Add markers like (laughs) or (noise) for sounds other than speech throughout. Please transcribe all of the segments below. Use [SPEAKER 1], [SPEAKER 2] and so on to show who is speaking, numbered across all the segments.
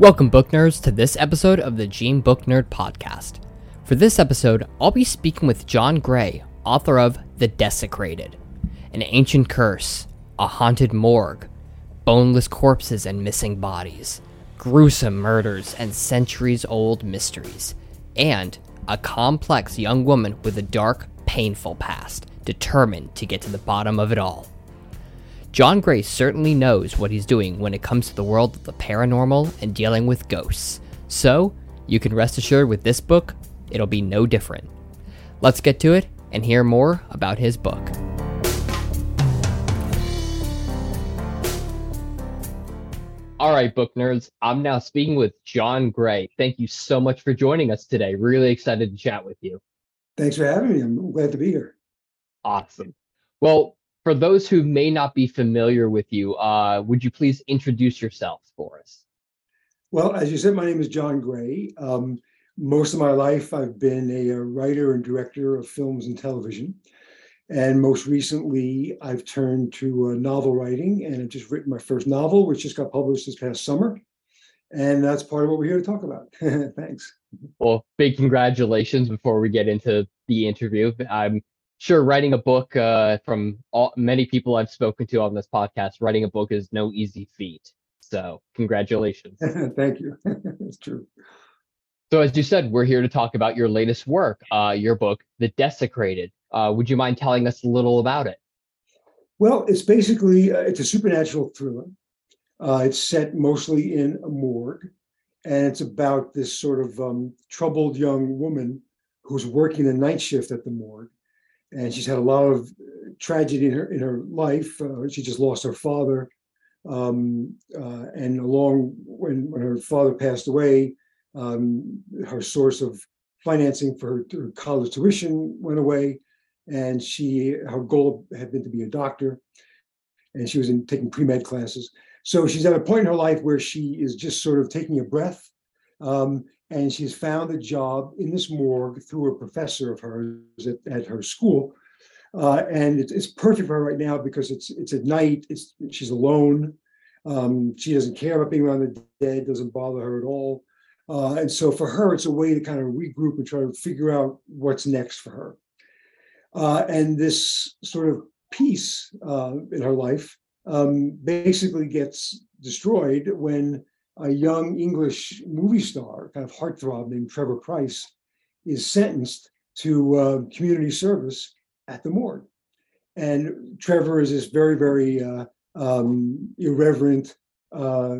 [SPEAKER 1] Welcome, book nerds, to this episode of the Gene Book Nerd Podcast. For this episode, I'll be speaking with John Gray, author of The Desecrated, an ancient curse, a haunted morgue, boneless corpses and missing bodies, gruesome murders and centuries old mysteries, and a complex young woman with a dark, painful past, determined to get to the bottom of it all. John Gray certainly knows what he's doing when it comes to the world of the paranormal and dealing with ghosts. So, you can rest assured with this book, it'll be no different. Let's get to it and hear more about his book. All right, book nerds, I'm now speaking with John Gray. Thank you so much for joining us today. Really excited to chat with you.
[SPEAKER 2] Thanks for having me. I'm glad to be here.
[SPEAKER 1] Awesome. Well, for those who may not be familiar with you, uh, would you please introduce yourself for us?
[SPEAKER 2] Well, as you said, my name is John Gray. Um, most of my life, I've been a, a, writer and director of films and television. And most recently, I've turned to uh, novel writing and I've just written my first novel, which just got published this past summer. And that's part of what we're here to talk about. (laughs) Thanks.
[SPEAKER 1] Well, big congratulations before we get into the interview. I'm sure writing a book uh, from all, many people I've spoken to on this podcast, writing a book is no easy feat. So, congratulations. (laughs)
[SPEAKER 2] Thank you. (laughs) it's true.
[SPEAKER 1] So, as you said, we're here to talk about your latest work, uh, your book, The Desecrated. Uh, would you mind telling us a little about it?
[SPEAKER 2] Well, it's basically uh, it's a supernatural thriller. Uh, it's set mostly in a morgue, and it's about this sort of um, troubled young woman who's working a night shift at the morgue and she's had a lot of tragedy in her in her life. Uh, she just lost her father, um, uh, and along when when her father passed away, um, her source of financing for her, her, college tuition went away, and she her goal had been to be a doctor, and she was in taking pre med classes. So she's at a point in her life where she is just sort of taking a breath. Um, and she's found a job in this morgue through a professor of hers at, at her school. Uh, and it's, it's perfect for her right now because it's it's at night. It's she's alone. Um, she doesn't care about being around the dead. Doesn't bother her at all. Uh, and so for her, it's a way to kind of regroup and try to figure out what's next for her. Uh, and this sort of peace uh, in her life um, basically gets destroyed when a young English movie star, kind of heartthrob named Trevor Price, is sentenced to uh, community service at the morgue. And Trevor is this very, very uh, um, irreverent, uh,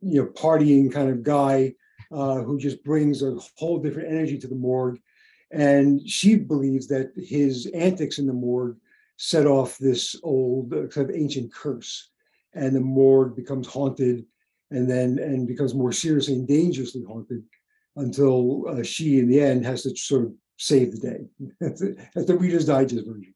[SPEAKER 2] you know, partying kind of guy uh, who just brings a whole different energy to the morgue. And she believes that his antics in the morgue set off this old, uh, kind of ancient curse, and the morgue becomes haunted and then and becomes more seriously and dangerously haunted until uh, she, in the end, has to sort of save the day. That's, the Reader's Digest version.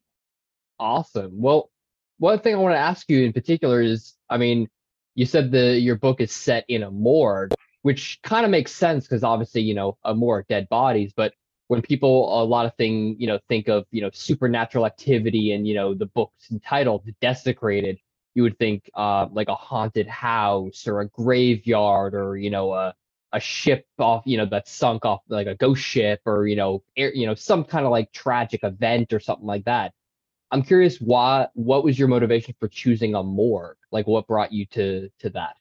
[SPEAKER 1] Awesome. Well, one thing I want to ask you in particular is, I mean, you said the your book is set in a morgue, which kind of makes sense because obviously, you know, a morgue, dead bodies. But when people a lot of thing, you know, think of you know supernatural activity and you know the book's entitled "Desecrated," you would think uh, like a haunted house or a graveyard or you know a a ship off you know that sunk off like a ghost ship or you know air, you know some kind of like tragic event or something like that. I'm curious why what was your motivation for choosing a morgue? Like what brought you to to that?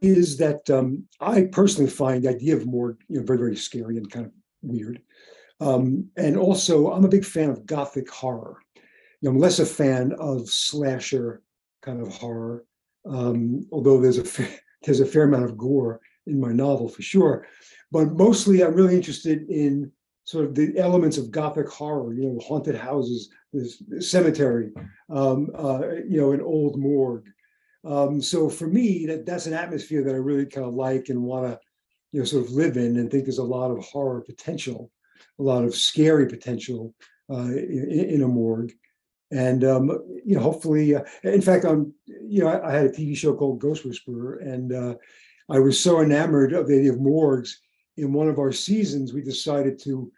[SPEAKER 2] Is that um, I personally find the idea of morgue you know very very scary and kind of weird. Um, and also, I'm a big fan of gothic horror. You know, I'm less a fan of slasher kind of horror, um, although there's a (laughs) fa- there's a fair amount of gore in my novel for sure. But mostly, I'm really interested in sort of the elements of gothic horror. You know, haunted houses, this cemetery, um, uh, you know, an old morgue. Um, so for me, that that's an atmosphere that I really kind of like and want to, you know, sort of live in and think there's a lot of horror potential a lot of scary potential uh, in, in, a morgue. And um, you know, hopefully, uh, in fact, I'm you know, I, I, had a TV show called Ghost Whisperer, and uh, I was so enamored of the idea of morgues. In one of our seasons, we decided to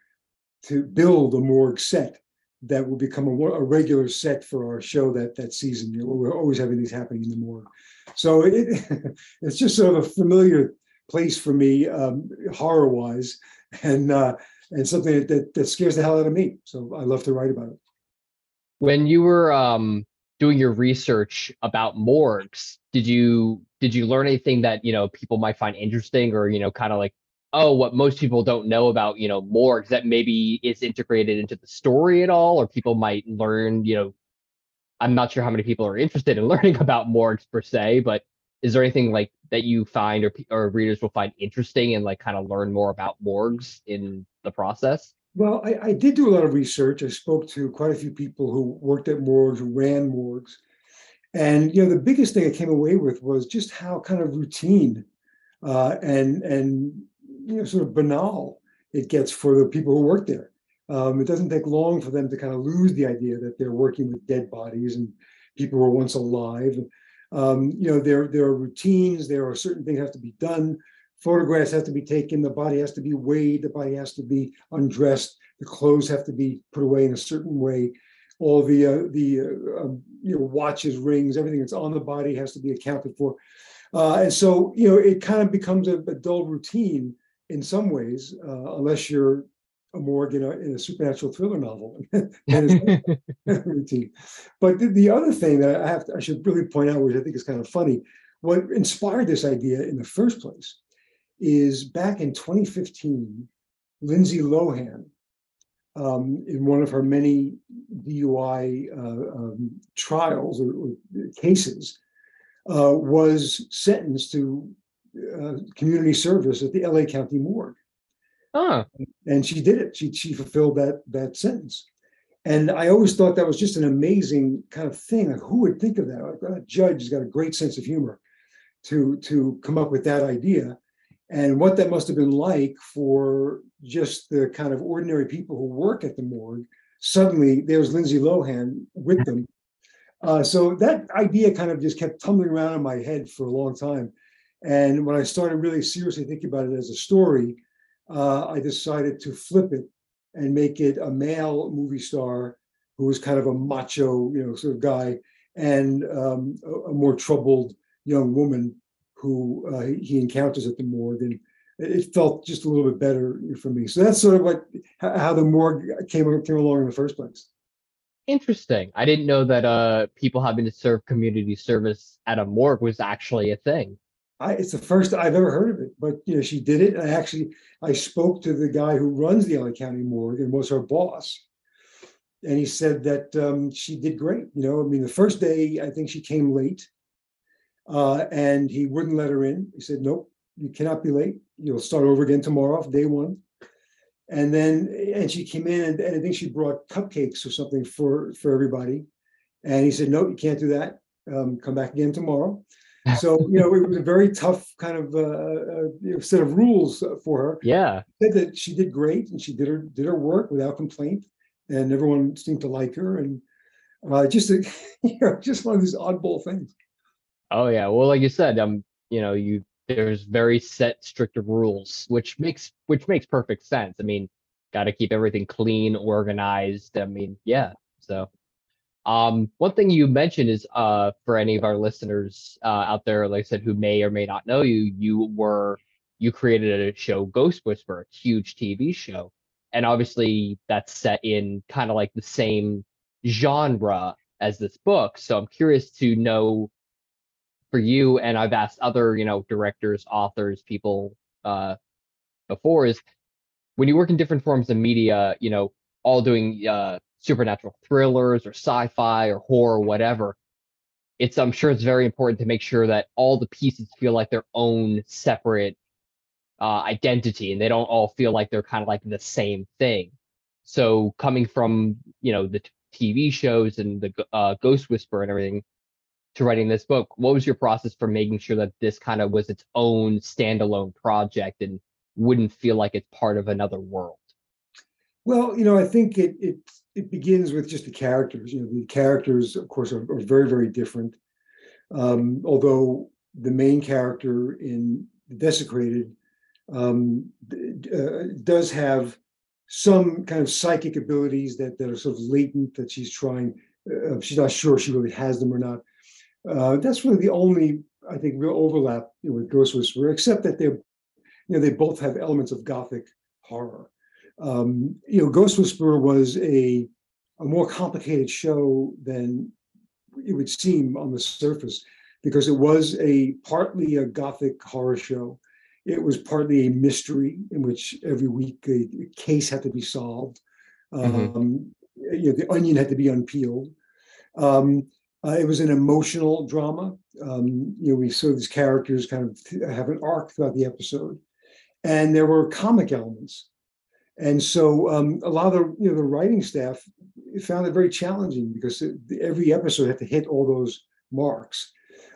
[SPEAKER 2] to build a morgue set that will become a, a regular set for our show that that season. You know, we're always having these happening in the morgue. So it, (laughs) it's just sort of a familiar place for me, um, horror wise, and uh, and something that, that scares the hell out of me. So I love to write about it.
[SPEAKER 1] When you were um, doing your research about morgues, did you did you learn anything that you know people might find interesting, or you know, kind of like oh, what most people don't know about, you know, morgues that maybe is integrated into the story at all, or people might learn, you know, I'm not sure how many people are interested in (laughs) learning about morgues per se, but is there anything like that you find or, or readers will find interesting and like kind of learn more about morgues in the process?
[SPEAKER 2] Well, I, I did do a lot of research. I spoke to quite a few people who worked at morgues, who ran morgues. And you know, the biggest thing I came away with was just how kind of routine uh, and and you know sort of banal it gets for the people who work there. Um, it doesn't take long for them to kind of lose the idea that they're working with dead bodies and people who were once alive. Um, you know, there there are routines. There are certain things have to be done. Photographs have to be taken. The body has to be weighed. The body has to be undressed. The clothes have to be put away in a certain way. All the uh, the uh, um, you know watches, rings, everything that's on the body has to be accounted for. Uh, and so you know it kind of becomes a, a dull routine in some ways, uh, unless you're a morgue in a, in a supernatural thriller novel. (laughs) (laughs) routine. But the, the, other thing that I have to, I should really point out, which I think is kind of funny, what inspired this idea in the first place is back in 2015, Lindsay Lohan, um, in one of her many DUI uh, um, trials or, or cases, uh, was sentenced to uh, community service at the LA County Morgue.
[SPEAKER 1] Huh.
[SPEAKER 2] And she did it. She she fulfilled that that sentence. And I always thought that was just an amazing kind of thing. Like who would think of that? Like, a judge has got a great sense of humor to to come up with that idea. And what that must have been like for just the kind of ordinary people who work at the morgue. Suddenly there's Lindsay Lohan with them. Uh, so that idea kind of just kept tumbling around in my head for a long time. And when I started really seriously thinking about it as a story, uh, I decided to flip it and make it a male movie star who was kind of a macho, you know, sort of guy, and um, a, a, more troubled young woman who uh, he encounters at the morgue. And it felt just a little bit better for me. So that's sort of what how the morgue came came along in the first place.
[SPEAKER 1] Interesting. I didn't know that uh, people having to serve community service at a morgue was actually a thing.
[SPEAKER 2] I, it's the first I've ever heard of it, but you know, she did it. I actually I spoke to the guy who runs the LA County Morgue and was her boss, and he said that um, she did great. You know, I mean, the first day I think she came late, uh, and he wouldn't let her in. He said, "Nope, you cannot be late. You'll start over again tomorrow, day one." And then, and she came in, and, and I think she brought cupcakes or something for for everybody. And he said, "No, you can't do that. Um, come back again tomorrow." So you know it was a very tough kind of uh, uh, you know, set of rules for her.
[SPEAKER 1] Yeah,
[SPEAKER 2] said that she did great and she did her did her work without complaint, and everyone seemed to like her, and uh, just a, (laughs) you know just one of these oddball things.
[SPEAKER 1] Oh yeah, well, like you said, um, you know, you there's very set, strict rules, which makes which makes perfect sense. I mean, got to keep everything clean, organized. I mean, yeah, so um, one thing you mentioned is uh, for any of our listeners uh, out there, like I said, who may or may not know you, you were you created a show, Ghost Whisperer, a huge TV show, and obviously that's set in kind of like the same genre as this book. So I'm curious to know for you, and I've asked other you know directors, authors, people uh, before is when you work in different forms of media, you know, all doing uh, supernatural thrillers or sci-fi or horror, whatever. It's I'm sure it's very important to make sure that all the pieces feel like their own separate uh, identity and they don't all feel like they're kind of like the same thing. So coming from you know the TV shows and the uh, Ghost Whisper and everything to writing this book, what was your process for making sure that this kind of was its own standalone project and wouldn't feel like it's part of another world?
[SPEAKER 2] Well, you know, I think it it it begins with just the characters. You know, the characters, of course, are, are very very different. Um, although the main character in Desecrated um, uh, does have some kind of psychic abilities that, that are sort of latent that she's trying. Uh, she's not sure she really has them or not. Uh, that's really the only, I think, real overlap you know, with Ghost Whisperer, except that they're, you know, they both have elements of gothic horror. Um, you know, Ghost Whisperer was a a more complicated show than it would seem on the surface because it was a partly a gothic horror show. It was partly a mystery in which every week a, a case had to be solved. Mm-hmm. Um, you know, the onion had to be unpeeled. Um, uh, it was an emotional drama. Um, you know, we saw these characters kind of have an arc throughout the episode, and there were comic elements. And so um, a lot of the you know the writing staff found it very challenging because it, every episode had to hit all those marks,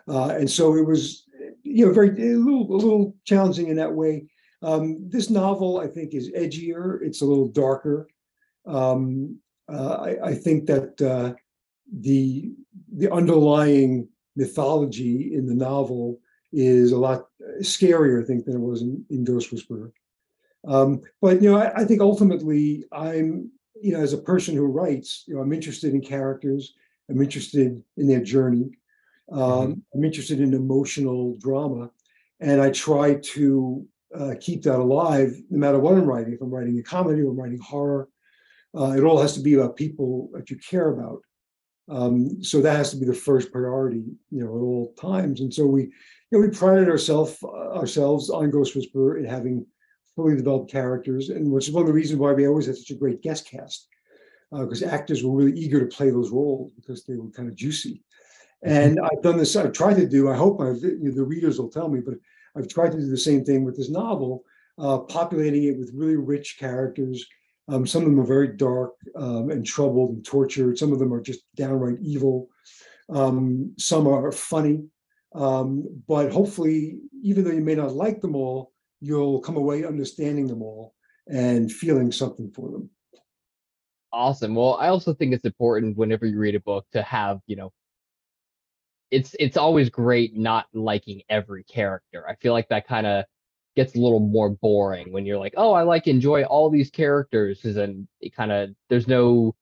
[SPEAKER 2] uh, and so it was you know very a little a little challenging in that way. Um, this novel I think is edgier. It's a little darker. Um, uh, I, I, think that uh, the the underlying mythology in the novel is a lot scarier, I think, than it was in, in Ghost Whisperer. Um, but you know, I, I, think ultimately, I'm you know, as a person who writes, you know, I'm interested in characters. I'm interested in their journey. Um, mm-hmm. I'm interested in emotional drama, and I try to uh, keep that alive no matter what I'm writing. If I'm writing a comedy or I'm writing horror, uh, it all has to be about people that you care about. Um, so that has to be the first priority, you know, at all times. And so we, you know, we prided ourselves ourselves on Ghost Whisperer in having fully developed characters, and which is one of the reasons why we always had such a great guest cast, because uh, actors were really eager to play those roles because they were kind of juicy. Mm-hmm. And I've done this. I've tried to do. I hope I've, you know, the readers will tell me, but I've tried to do the same thing with this novel, uh, populating it with really rich characters. Um, some of them are very dark um, and troubled and tortured. Some of them are just downright evil. Um, some are funny. Um, but hopefully, even though you may not like them all, you'll come away understanding them all and feeling something for them.
[SPEAKER 1] Awesome. Well, I also think it's important whenever you read a book to have, you know, it's it's always great not liking every character. I feel like that kind of gets a little more boring when you're like, oh, I like enjoy all these characters, and it kind of there's no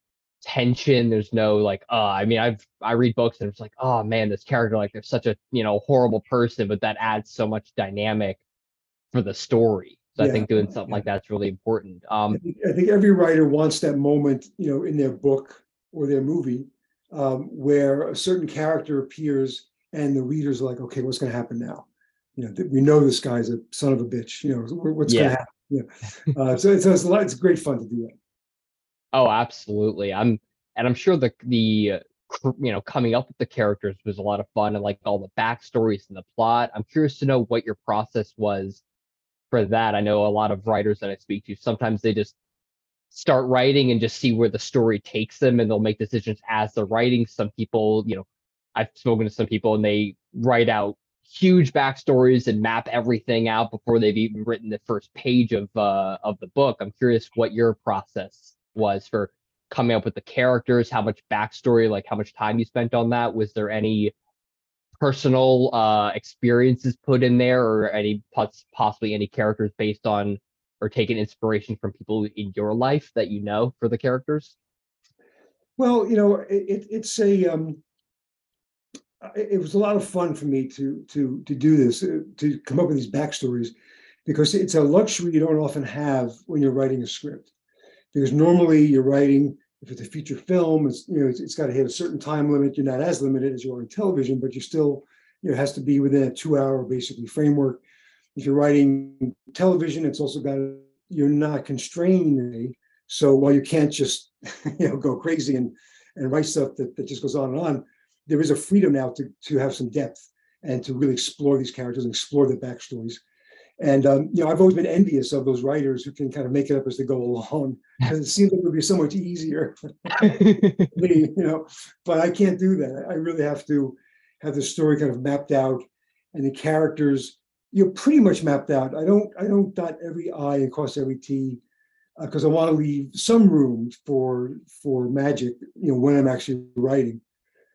[SPEAKER 1] tension. There's no like, uh, I mean, I've I read books and it's like, oh man, this character like they're such a you know horrible person, but that adds so much dynamic for the story. So yeah. I think doing something yeah. like that's really important. Um,
[SPEAKER 2] I think, I think, every writer wants that moment, you know, in their book or their movie, um, where a certain character appears and the reader's are like, okay, what's going to happen now? You know, we know this guy's a son of a bitch. You know, what's yeah. going to happen? Yeah. Uh, so it's, it's a lot. It's great fun to do that.
[SPEAKER 1] Oh, absolutely. I'm, and I'm sure the the you know coming up with the characters was a lot of fun and like all the backstories and the plot. I'm curious to know what your process was for that. I know a lot of writers that I speak to, sometimes they just start writing and just see where the story takes them and they'll make decisions as they're writing. Some people, you know, I've spoken to some people and they write out huge backstories and map everything out before they've even written the first page of uh, of the book. I'm curious what your process was for coming up with the characters, how much backstory, like how much time you spent on that. Was there any personal uh, experiences put in there, or any possibly any characters based on or taking inspiration from people in your life that you know for the characters?
[SPEAKER 2] Well, you know, it, it's a um, it was a lot of fun for me to to to do this uh, to come up with these backstories because it's a luxury you don't often have when you're writing a script because normally you're writing if it's a feature film, it's you know it's, it's got to hit a certain time limit. You're not as limited as you are in television, but you still you know has to be within a two-hour basically framework. If you're writing television, it's also got you're not constrained. So while you can't just (laughs) you know go crazy and and write stuff that, that just goes on and on, there is a freedom now to to have some depth and to really explore these characters and explore their backstories. And um, you know, I've always been envious of those writers who can kind of make it up as they go (laughs) along, because it seems like it would be so much easier. (laughs) me, you know, but I can't do that. I really have to have the story kind of mapped out, and the characters, you know, pretty much mapped out. I don't, I don't dot every I and cross every T, because uh, I want to leave some room for for magic, you know, when I'm actually writing.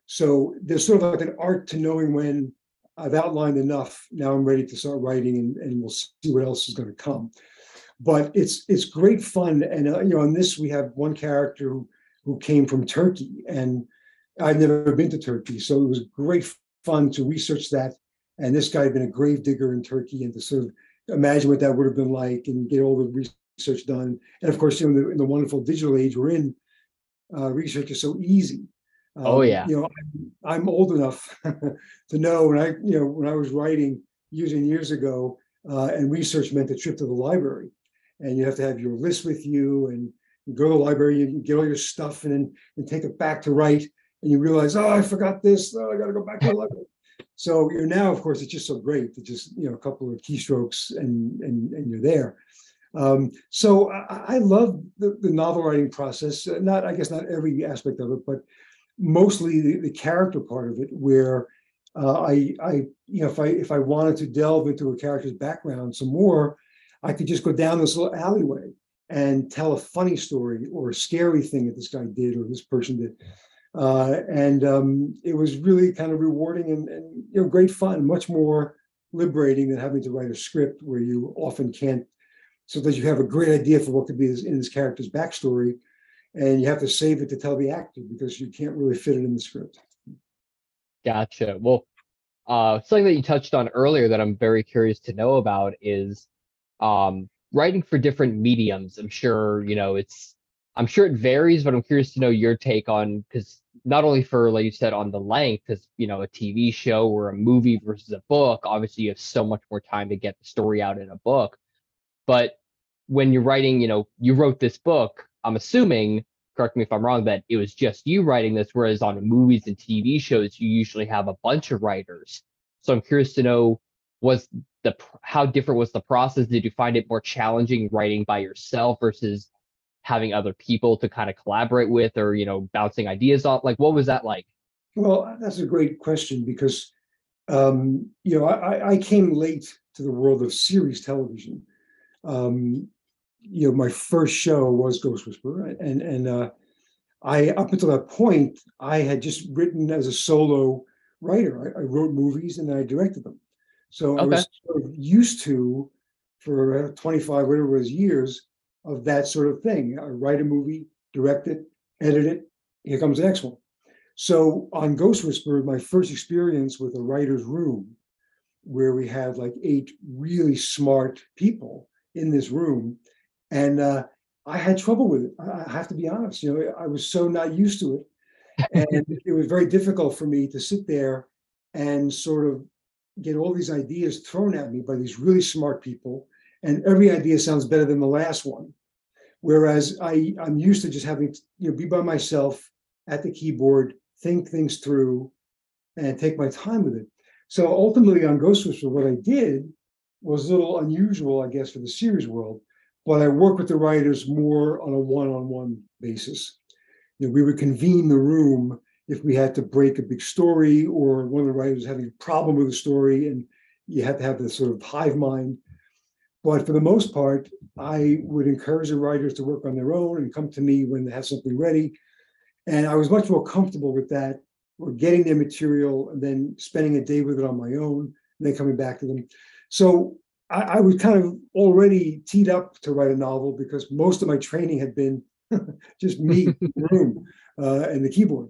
[SPEAKER 2] So there's sort of like an art to knowing when I've outlined enough. Now I'm ready to start writing, and, and we'll see what else is going to come. But it's it's great fun. And uh, you know, in this we have one character who who came from Turkey, and I've never been to Turkey, so it was great fun to research that. And this guy had been a grave digger in Turkey, and to sort of imagine what that would have been like, and get all the research done. And of course, you know, in the, in the wonderful digital age we're in, uh, research is so easy.
[SPEAKER 1] Um, oh yeah.
[SPEAKER 2] You know, I'm, I'm old enough (laughs) to know when I, you know, when I was writing years and years ago, uh, and research meant a trip to the library, and you have to have your list with you, and you go to the library, you get all your stuff, and then and take it back to write, and you realize, oh, I forgot this, oh, I got to go back to the library. So you're now, of course, it's just so great to just you know a couple of keystrokes and and and you're there. Um, so I, I love the, the, novel writing process. Uh, not, I guess, not every aspect of it, but mostly the, the character part of it, where uh, I, I, you know, if I if I wanted to delve into a character's background some more, I could just go down this little alleyway and tell a funny story or a scary thing that this guy did or this person did. Uh, and um, it was really kind of rewarding and, and you know great fun, much more liberating than having to write a script where you often can't so that you have a great idea for what could be in this character's backstory, and you have to save it to tell the actor because you can't really fit it in the script.
[SPEAKER 1] Gotcha. Well, uh, something that you touched on earlier that I'm very curious to know about is um, writing for different mediums. I'm sure you know it's. I'm sure it varies, but I'm curious to know your take on because not only for like you said on the length, because you know a TV show or a movie versus a book, obviously you have so much more time to get the story out in a book. But when you're writing, you know, you wrote this book, I'm assuming, correct me if I'm wrong, that it was just you writing this, whereas on movies and TV shows, you usually have a bunch of writers. So I'm curious to know was the how different was the process? Did you find it more challenging writing by yourself versus having other people to kind of collaborate with or you know bouncing ideas off? Like what was that like?
[SPEAKER 2] Well, that's a great question because um, you know I, I came late to the world of series television um, you know, my first show was Ghost Whisperer, and and uh, I up until that point I had just written as a solo writer. I, I wrote movies and I directed them, so okay. I was sort of used to for 25 whatever it was years of that sort of thing. I write a movie, direct it, edit it. Here comes the next one. So on Ghost Whisperer, my first experience with a writer's room, where we had like eight really smart people in this room, and uh, I had trouble with it. I have to be honest. You know, I was so not used to it, (laughs) and it was very difficult for me to sit there and sort of get all these ideas thrown at me by these really smart people, and every idea sounds better than the last one. Whereas I, I'm used to just having to, you know be by myself at the keyboard, think things through, and take my time with it. So ultimately, on Ghost Whisperer, what I did was a little unusual, I guess, for the series world. But I work with the writers more on a one-on-one basis. You know, we would convene the room if we had to break a big story or one of the writers having a problem with a story, and you had to have this sort of hive mind. But for the most part, I would encourage the writers to work on their own and come to me when they have something ready. And I was much more comfortable with that, or getting their material and then spending a day with it on my own, and then coming back to them. So I, I, was kind of already teed up to write a novel because most of my training had been (laughs) just me room uh, and the keyboard.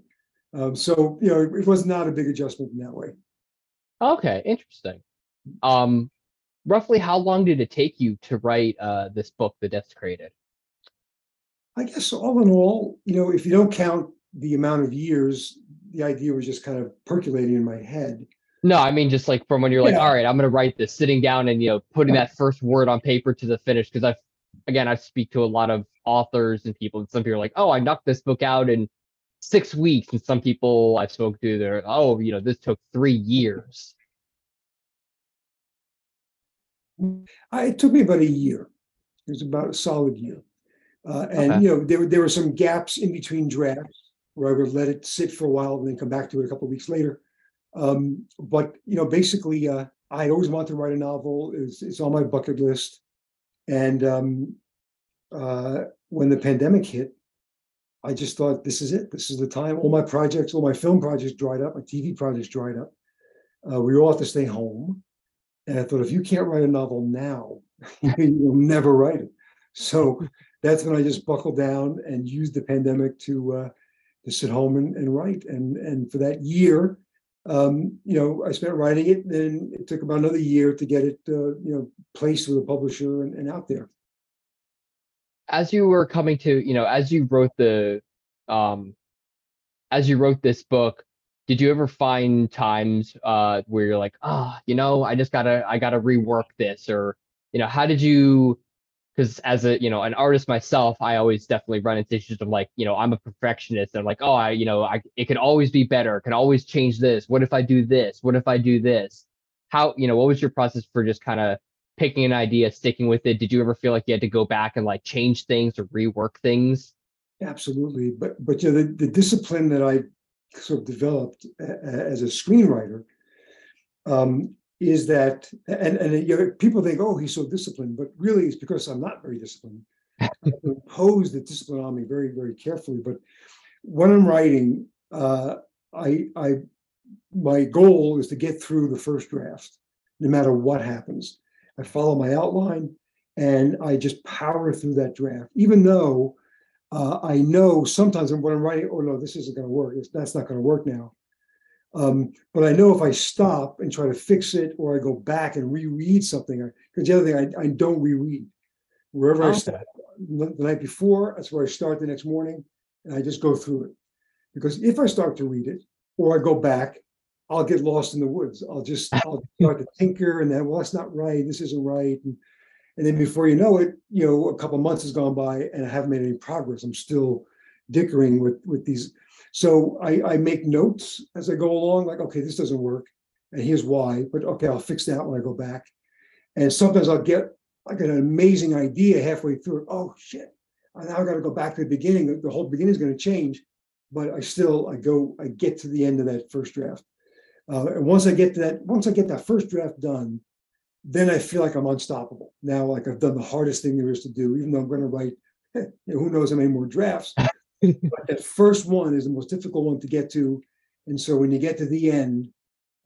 [SPEAKER 2] Um, so you know, it, it was not a big adjustment in that way.
[SPEAKER 1] Okay, interesting. Um, roughly, how long did it take you to write uh, this book, The Desecrated?
[SPEAKER 2] I guess all in all, you know, if you don't count the amount of years, the idea was just kind of percolating in my head.
[SPEAKER 1] No, I mean just like from when you're like, yeah. all right, I'm gonna write this, sitting down and you know putting that first word on paper to the finish. Because I've again I speak to a lot of authors and people, and some people are like, oh, I knocked this book out in six weeks, and some people I've spoken to, they're oh, you know, this took three years.
[SPEAKER 2] I, it took me about a year. It was about a solid year, uh, and okay. you know there there were some gaps in between drafts where I would let it sit for a while and then come back to it a couple of weeks later. Um, but you know, basically, uh, I always wanted to write a novel. It's, it's on my bucket list. And um, uh, when the pandemic hit, I just thought, this is it. This is the time. All my projects, all my film projects dried up. My TV projects dried up. Uh, we all have to stay home. And I thought, if you can't write a novel now, (laughs) you'll never write it. So that's when I just buckled down and used the pandemic to uh, to sit home and, and write. And and for that year, um, you know, I spent writing it. Then it took about another year to get it, uh, you know, placed with a publisher and, and out there.
[SPEAKER 1] As you were coming to, you know, as you wrote the, um, as you wrote this book, did you ever find times uh, where you're like, ah, oh, you know, I just gotta, I gotta rework this, or you know, how did you? Because as a, you know, an artist myself, I always definitely run into issues of like, you know, I'm a perfectionist. And I'm like, oh, I, you know, I, it can always be better. Can always change this. What if I do this? What if I do this? How, you know, what was your process for just kind of picking an idea, sticking with it? Did you ever feel like you had to go back and like change things or rework things?
[SPEAKER 2] Absolutely, but but you know, the, the discipline that I sort of developed as a screenwriter um, is that, and, and you know, people think, oh, he's so disciplined, but really it's because I'm not very disciplined. (laughs) I impose the discipline on me very, very carefully. But when I'm writing, uh, I, I, my goal is to get through the first draft, no matter what happens. I follow my outline and I just power through that draft, even though uh, I know sometimes when I'm writing, oh no, this isn't going to work. It's, that's not going to work now. Um, but I know if I stop and try to fix it, or I go back and reread something, because the other thing I, I don't reread. Wherever I start the night before, that's where I start the next morning, and I just go through it. Because if I start to read it, or I go back, I'll get lost in the woods. I'll just (laughs) I'll start to tinker, and then well, that's not right. This isn't right. And and then before you know it, you know, a couple months has gone by and I haven't made any progress. I'm still dickering with with these. So I, I make notes as I go along, like, okay, this doesn't work. And here's why, but okay, I'll fix that when I go back. And sometimes I'll get like an amazing idea halfway through. Oh shit. I now got to go back to the beginning. The whole beginning is going to change, but I still I go I get to the end of that first draft. Uh, and once I get to that, once I get that first draft done, then I feel like I'm unstoppable. Now, like I've done the hardest thing there is to do, even though I'm going to write, (laughs) you know, who knows how many more drafts. (laughs) but that first one is the most difficult one to get to. And so when you get to the end,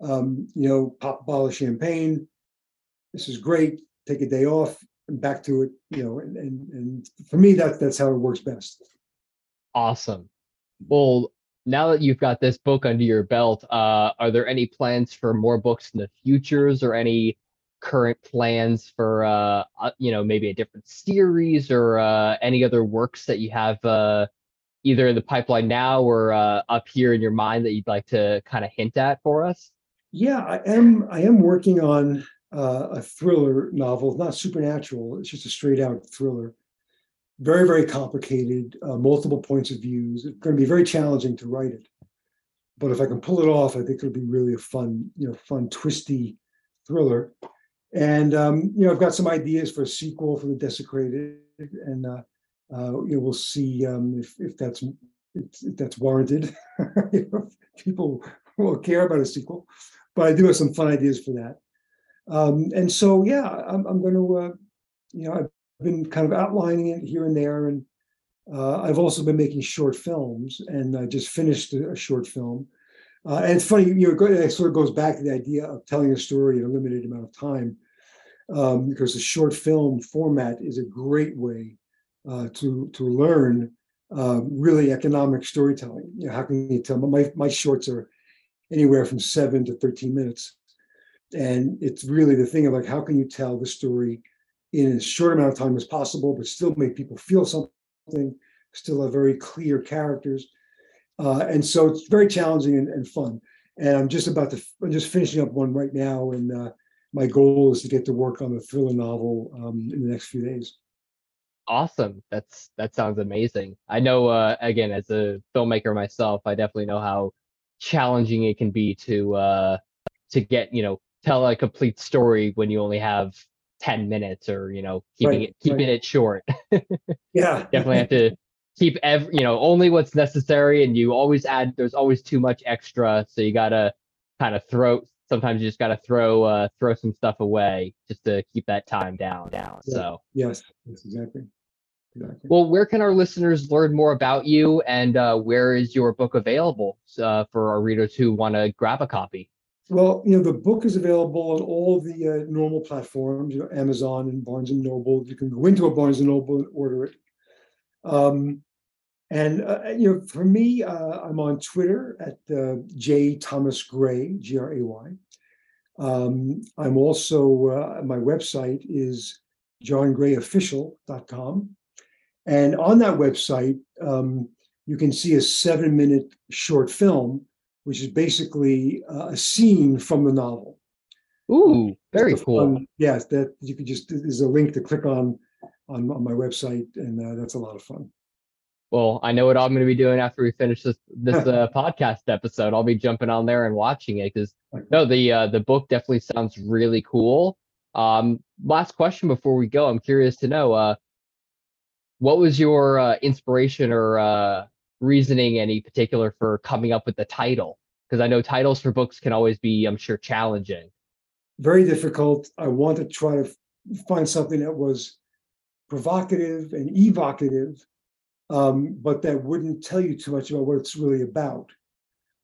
[SPEAKER 2] um, you know, pop a bottle of champagne. This is great. Take a day off and back to it. You know, and and, and for me, that that's how it works best.
[SPEAKER 1] Awesome. Well, now that you've got this book under your belt, uh, are there any plans for more books in the futures or any current plans for uh, uh, you know maybe a different series or uh, any other works that you have uh, either in the pipeline now or uh, up here in your mind that you'd like to kind of hint at for us?
[SPEAKER 2] Yeah, I am. I am working on a thriller novel, not supernatural. It's just a straight out thriller. Very, very complicated, uh, multiple points of views. It's going to be very challenging to write it, but if I can pull it off, I think it'll be really a fun, you know, fun, twisty thriller. And um, you know, I've got some ideas for a sequel for the Desecrated, and uh, uh, you know, we'll see um, if if that's if that's warranted. (laughs) people will care about a sequel, but I do have some fun ideas for that. Um, and so, yeah, I'm, I'm going to, uh, you know, been kind of outlining it here and there, and uh, I've also been making short films, and I just finished a, short film. Uh, and it's funny, you know, it sort of goes back to the idea of telling a story in a limited amount of time, um, because the short film format is a great way uh, to to learn uh, really economic storytelling. You know, how can you tell? My my shorts are anywhere from seven to thirteen minutes, and it's really the thing of like how can you tell the story in as short amount of time as possible, but still make people feel something, still have very clear characters uh, and so it's very challenging and, and, fun. And I'm just about to, I'm just finishing up one right now. And uh, my goal is to get to work on the thriller novel um, in the next few days.
[SPEAKER 1] Awesome. That's, that sounds amazing. I know, uh, again, as a filmmaker myself, I definitely know how challenging it can be to, uh, to get, you know, tell a complete story when you only have 10 minutes or, you know, keeping right, it, keeping right. it short. (laughs)
[SPEAKER 2] yeah.
[SPEAKER 1] definitely have to keep every you know only what's necessary and you always add there's always too much extra so you gotta kind of throw sometimes you just gotta throw uh throw some stuff away just to keep that time down down yeah. so
[SPEAKER 2] yes yes exactly
[SPEAKER 1] Exactly. Well, where can our listeners learn more about you, and uh, where is your book available uh, for our readers who want to grab a copy?
[SPEAKER 2] Well, you know, the book is available on all the uh, normal platforms, you know, Amazon and Barnes and Noble. You can go into a Barnes and Noble and order it. Um, and uh, you know, for me, uh, I'm on Twitter at uh, J Thomas Gray, G R A Y. Um, I'm also uh, my website is johngrayofficial.com, and on that website, um, you can see a seven-minute short film which is basically uh, a scene from the novel.
[SPEAKER 1] Ooh, very cool.
[SPEAKER 2] Fun, yes, that you could just there's a link to click on on, on my website, and uh, that's a lot of fun.
[SPEAKER 1] Well, I know what I'm going to be doing after we finish this this (laughs) uh, podcast episode. I'll be jumping on there and watching it because no, the uh, the book definitely sounds really cool. Um, last question before we go, I'm curious to know uh, what was your uh, inspiration or uh, reasoning any particular for coming up with the title? Because I know titles for books can always be, I'm sure, challenging.
[SPEAKER 2] Very difficult. I want to try to find something that was provocative and evocative, um, but that wouldn't tell you too much about what it's really about.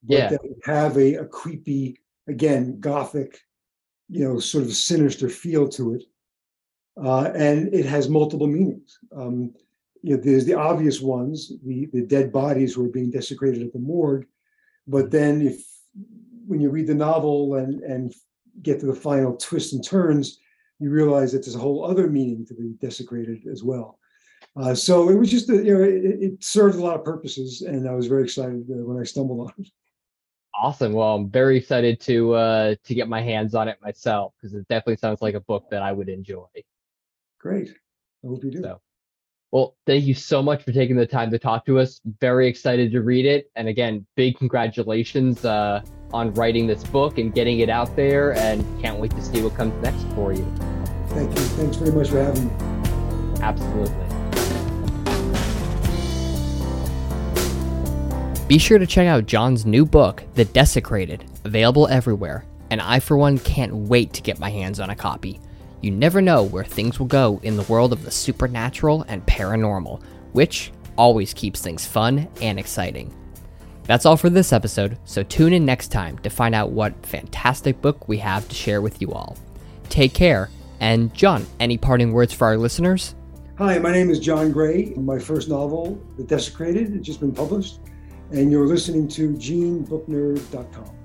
[SPEAKER 1] Yeah.
[SPEAKER 2] That would have a, a creepy, again, gothic, you know, sort of sinister feel to it. Uh, and it has multiple meanings. Um, you know, there's the obvious ones, the, the dead bodies who are being desecrated at the morgue. But then if when you read the novel and, and get to the final twists and turns, you realize that there's a whole other meaning to the desecrated as well. Uh, so it was just, a, you know, it, it, served a lot of purposes, and I was very excited uh, when I stumbled on it.
[SPEAKER 1] Awesome. Well, I'm very excited to uh, to get my hands on it myself because it definitely sounds like a book that I would enjoy.
[SPEAKER 2] Great. I hope you do.
[SPEAKER 1] So, well, thank you so much for taking the time to talk to us. Very excited to read it. And again, big congratulations uh, on writing this book and getting it out there. And can't wait to see what comes next for you.
[SPEAKER 2] Thank you. Thanks very much for having me.
[SPEAKER 1] Absolutely. Be sure to check out John's new book, The Desecrated, available everywhere. And I, for one, can't wait to get my hands on a copy. You never know where things will go in the world of the supernatural and paranormal, which always keeps things fun and exciting. That's all for this episode, so tune in next time to find out what fantastic book we have to share with you all. Take care, and John, any parting words for our listeners?
[SPEAKER 2] Hi, my name is John Gray. My first novel, The Desecrated, has just been published, and you're listening to genebooknerd.com.